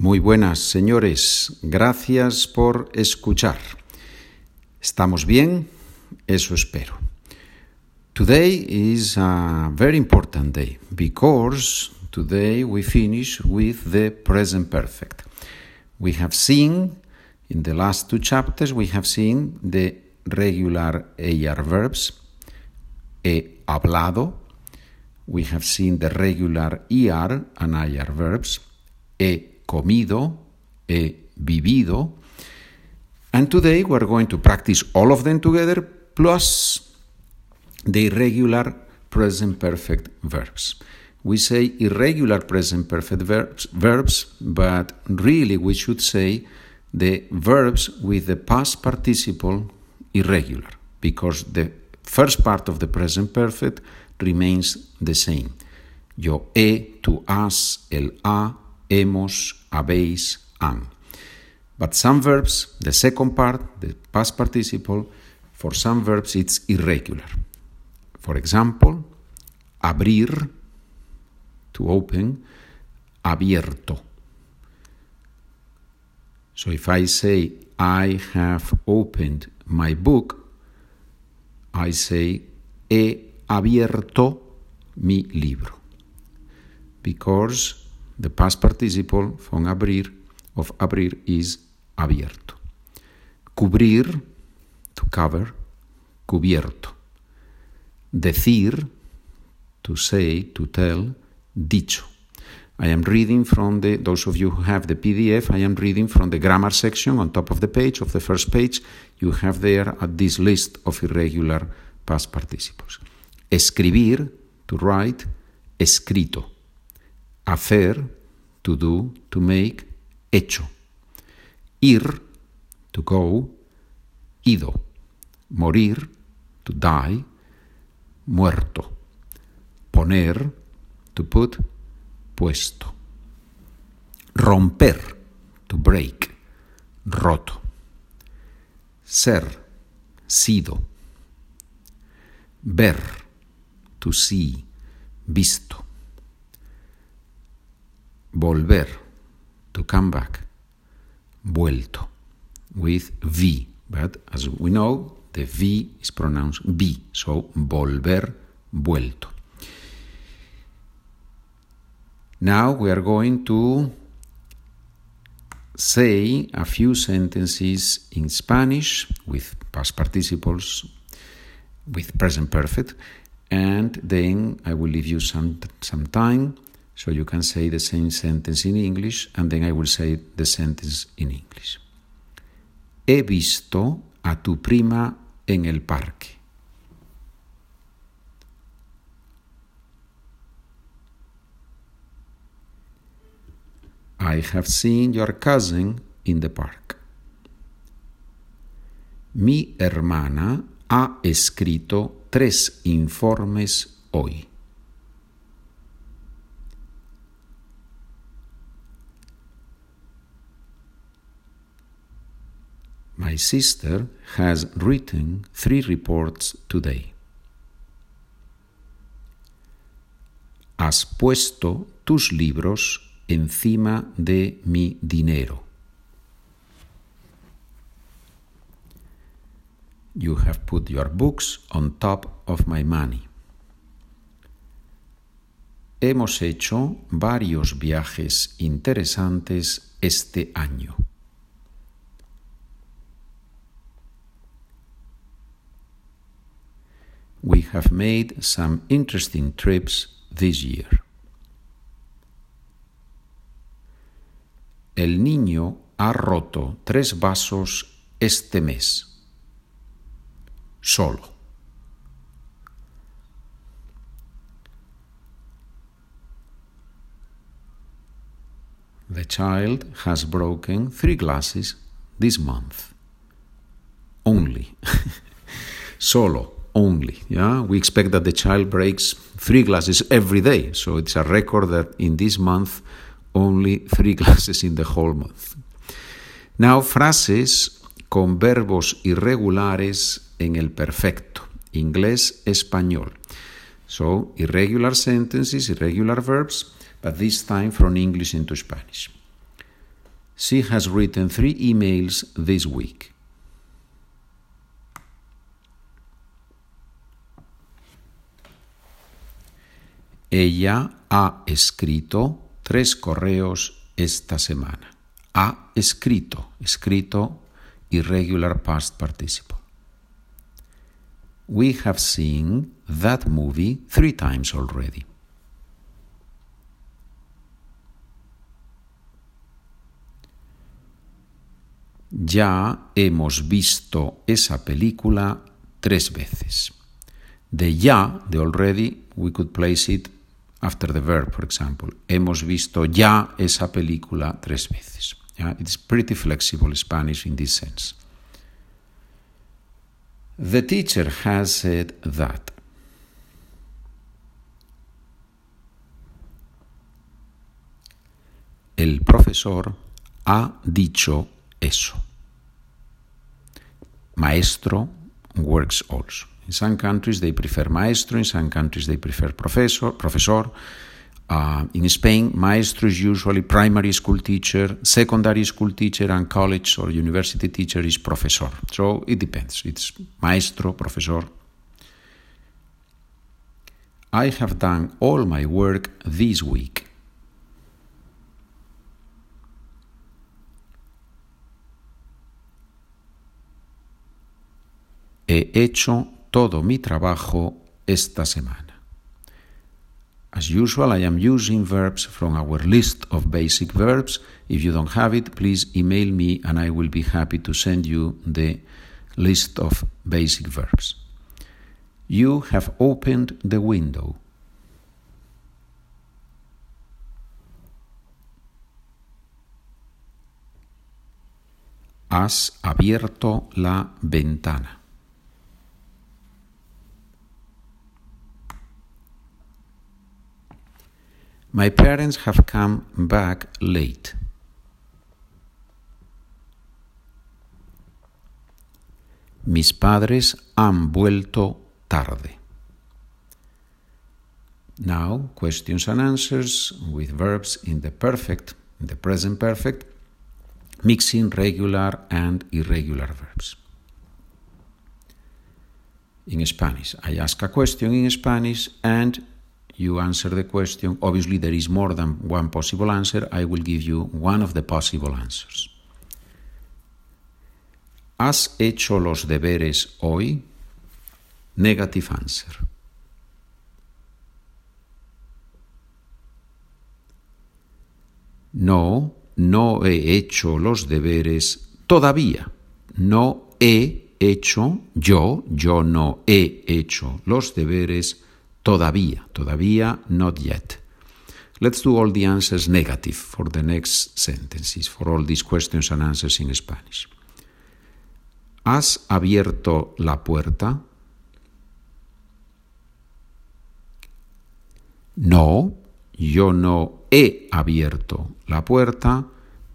Muy buenas, señores. Gracias por escuchar. ¿Estamos bien? Eso espero. Today is a very important day because today we finish with the present perfect. We have seen in the last two chapters, we have seen the regular AR verbs, he hablado. We have seen the regular ER and IR verbs, he comido, he vivido. And today we're going to practice all of them together plus the irregular present perfect verbs. We say irregular present perfect verbs, verbs, but really we should say the verbs with the past participle irregular because the first part of the present perfect remains the same. Yo he, tú has, él ha, hemos, habéis, han. But some verbs, the second part, the past participle, for some verbs it's irregular. For example, abrir, to open, abierto. So if I say, I have opened my book, I say, he abierto mi libro. Because the past participle from abrir of abrir is abierto. Cubrir, to cover, cubierto. Decir, to say, to tell, dicho. I am reading from the, those of you who have the PDF, I am reading from the grammar section on top of the page, of the first page. You have there at this list of irregular past participles. Escribir, to write, escrito hacer, to do, to make, hecho. Ir, to go, ido. Morir, to die, muerto. Poner, to put, puesto. Romper, to break, roto. Ser, sido. Ver, to see, visto volver, to come back, vuelto, with V. But as we know, the V is pronounced B, so volver, vuelto. Now we are going to say a few sentences in Spanish with past participles, with present perfect, and then I will leave you some, some time so you can say the same sentence in English and then I will say the sentence in English. He visto a tu prima en el parque. I have seen your cousin in the park. Mi hermana ha escrito tres informes hoy. My sister has written three reports today. Has puesto tus libros encima de mi dinero. You have put your books on top of my money. Hemos hecho varios viajes interesantes este año. we have made some interesting trips this year. El niño ha roto tres vasos este mes. Solo. The child has broken three glasses this month. Only. Solo only. Yeah, we expect that the child breaks three glasses every day, so it's a record that in this month only three glasses in the whole month. Now, frases con verbos irregulares en el perfecto, inglés, español. So, irregular sentences, irregular verbs, but this time from English into Spanish. She has written three emails this week. Ella ha escrito tres correos esta semana. Ha escrito, escrito irregular past participle. We have seen that movie three times already. Ya hemos visto esa película tres veces. De ya, de already, we could place it after the verb, for example. Hemos visto ya esa película tres veces. Yeah? It's pretty flexible Spanish in this sense. The teacher has said that. El profesor ha dicho eso. Maestro works also. In some countries they prefer maestro, in some countries they prefer professor. profesor. Uh, in Spain, maestro is usually primary school teacher, secondary school teacher, and college or university teacher is professor. So it depends. It's maestro, professor. I have done all my work this week. He hecho todo mi trabajo esta semana. As usual, I am using verbs from our list of basic verbs. If you don't have it, please email me and I will be happy to send you the list of basic verbs. You have opened the window. Has abierto la ventana. My parents have come back late. Mis padres han vuelto tarde. Now, questions and answers with verbs in the perfect, in the present perfect, mixing regular and irregular verbs. In Spanish, I ask a question in Spanish and you answer the question. Obviously, there is more than one possible answer. I will give you one of the possible answers. ¿Has hecho los deberes hoy? Negative answer. No, no he hecho los deberes todavía. No he hecho, yo, yo no he hecho los deberes Todavía, todavía, not yet. Let's do all the answers negative for the next sentences, for all these questions and answers in Spanish. ¿Has abierto la puerta? No, yo no he abierto la puerta.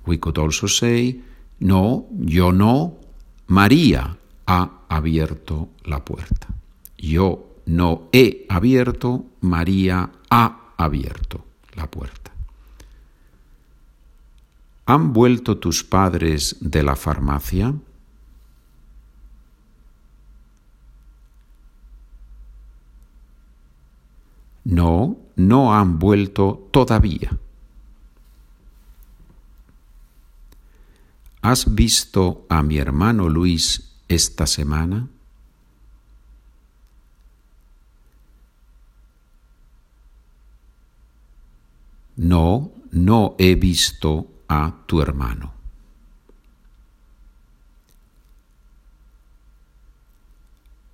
We could also say, no, yo no, María ha abierto la puerta. Yo no he abierto, María ha abierto la puerta. ¿Han vuelto tus padres de la farmacia? No, no han vuelto todavía. ¿Has visto a mi hermano Luis esta semana? No, no he visto a tu hermano.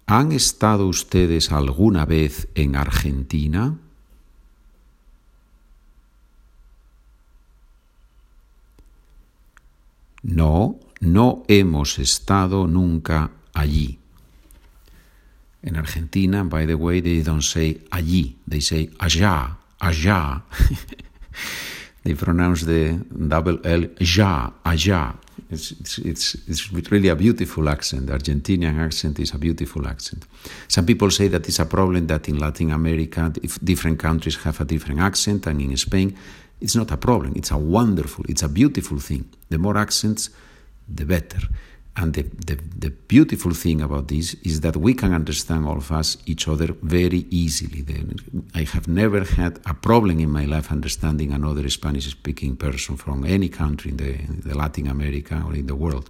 ¿Han estado ustedes alguna vez en Argentina? No, no hemos estado nunca allí. En Argentina, by the way, they don't say allí, they say allá, allá. they pronounce the double L, ja, allá. It's, it's, it's, it's really a beautiful accent. The Argentinian accent is a beautiful accent. Some people say that it's a problem that in Latin America, if different countries have a different accent, and in Spain, It's not a problem. It's a wonderful, it's a beautiful thing. The more accents, the better. And the, the, the, beautiful thing about this is that we can understand all of us each other very easily. I have never had a problem in my life understanding another Spanish speaking person from any country in the, in the Latin America or in the world.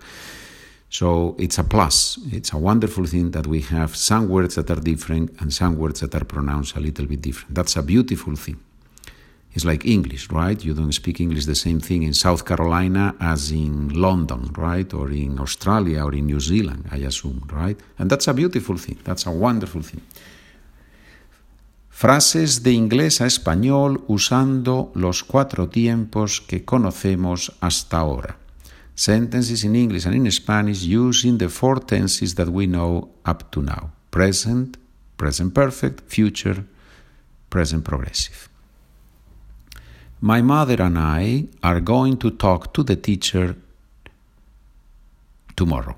So it's a plus. It's a wonderful thing that we have some words that are different and some words that are pronounced a little bit different. That's a beautiful thing. It's like English, right? You don't speak English the same thing in South Carolina as in London, right? Or in Australia or in New Zealand, I assume, right? And that's a beautiful thing. That's a wonderful thing. Frases de inglés a español usando los cuatro tiempos que conocemos hasta ahora. Sentences in English and in Spanish using the four tenses that we know up to now present, present perfect, future, present progressive. My mother and I are going to talk to the teacher tomorrow.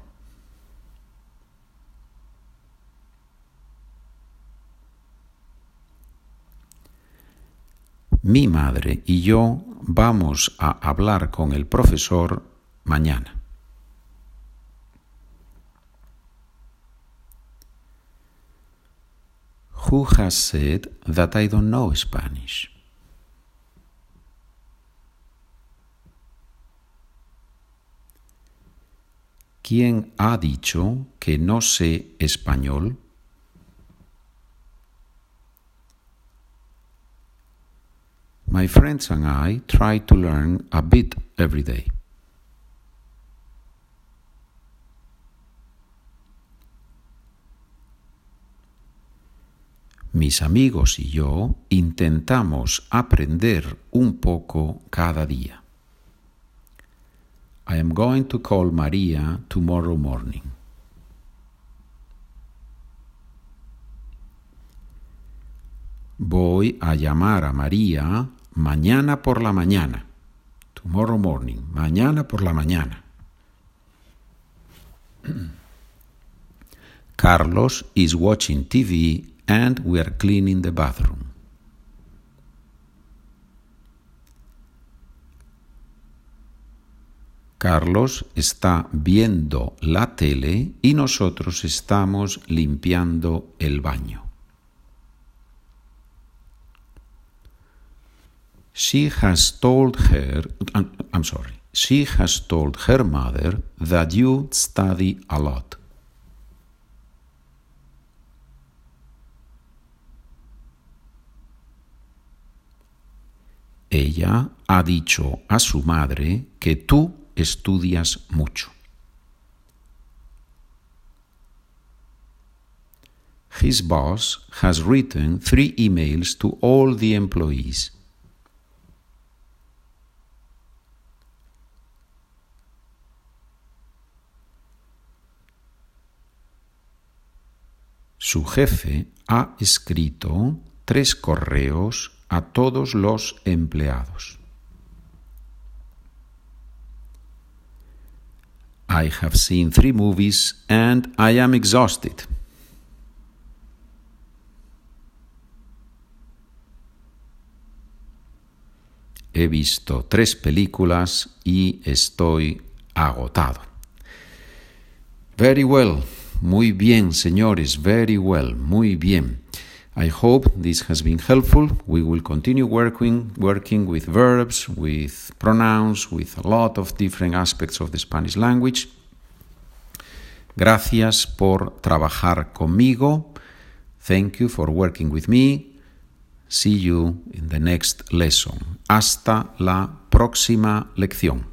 Mi madre y yo vamos a hablar con el profesor mañana. Who has said that I don't know Spanish? ¿Quién ha dicho que no sé español? My friends and I try to learn a bit every day. Mis amigos y yo intentamos aprender un poco cada día. I am going to call Maria tomorrow morning. Voy a llamar a María mañana por la mañana. Tomorrow morning. Mañana por la mañana. Carlos is watching TV and we are cleaning the bathroom. Carlos está viendo la tele y nosotros estamos limpiando el baño. She has told her, I'm sorry, she has told her mother that you study a lot. Ella ha dicho a su madre que tú estudias mucho. His boss has written three emails to all the employees. Su jefe ha escrito tres correos a todos los empleados. I have seen three movies and I am exhausted. He visto tres películas y estoy agotado. Very well. Muy bien, señores. Very well. Muy bien. I hope this has been helpful. We will continue working, working with verbs, with pronouns, with a lot of different aspects of the Spanish language. Gracias por trabajar conmigo. Thank you for working with me. See you in the next lesson. Hasta la próxima lección.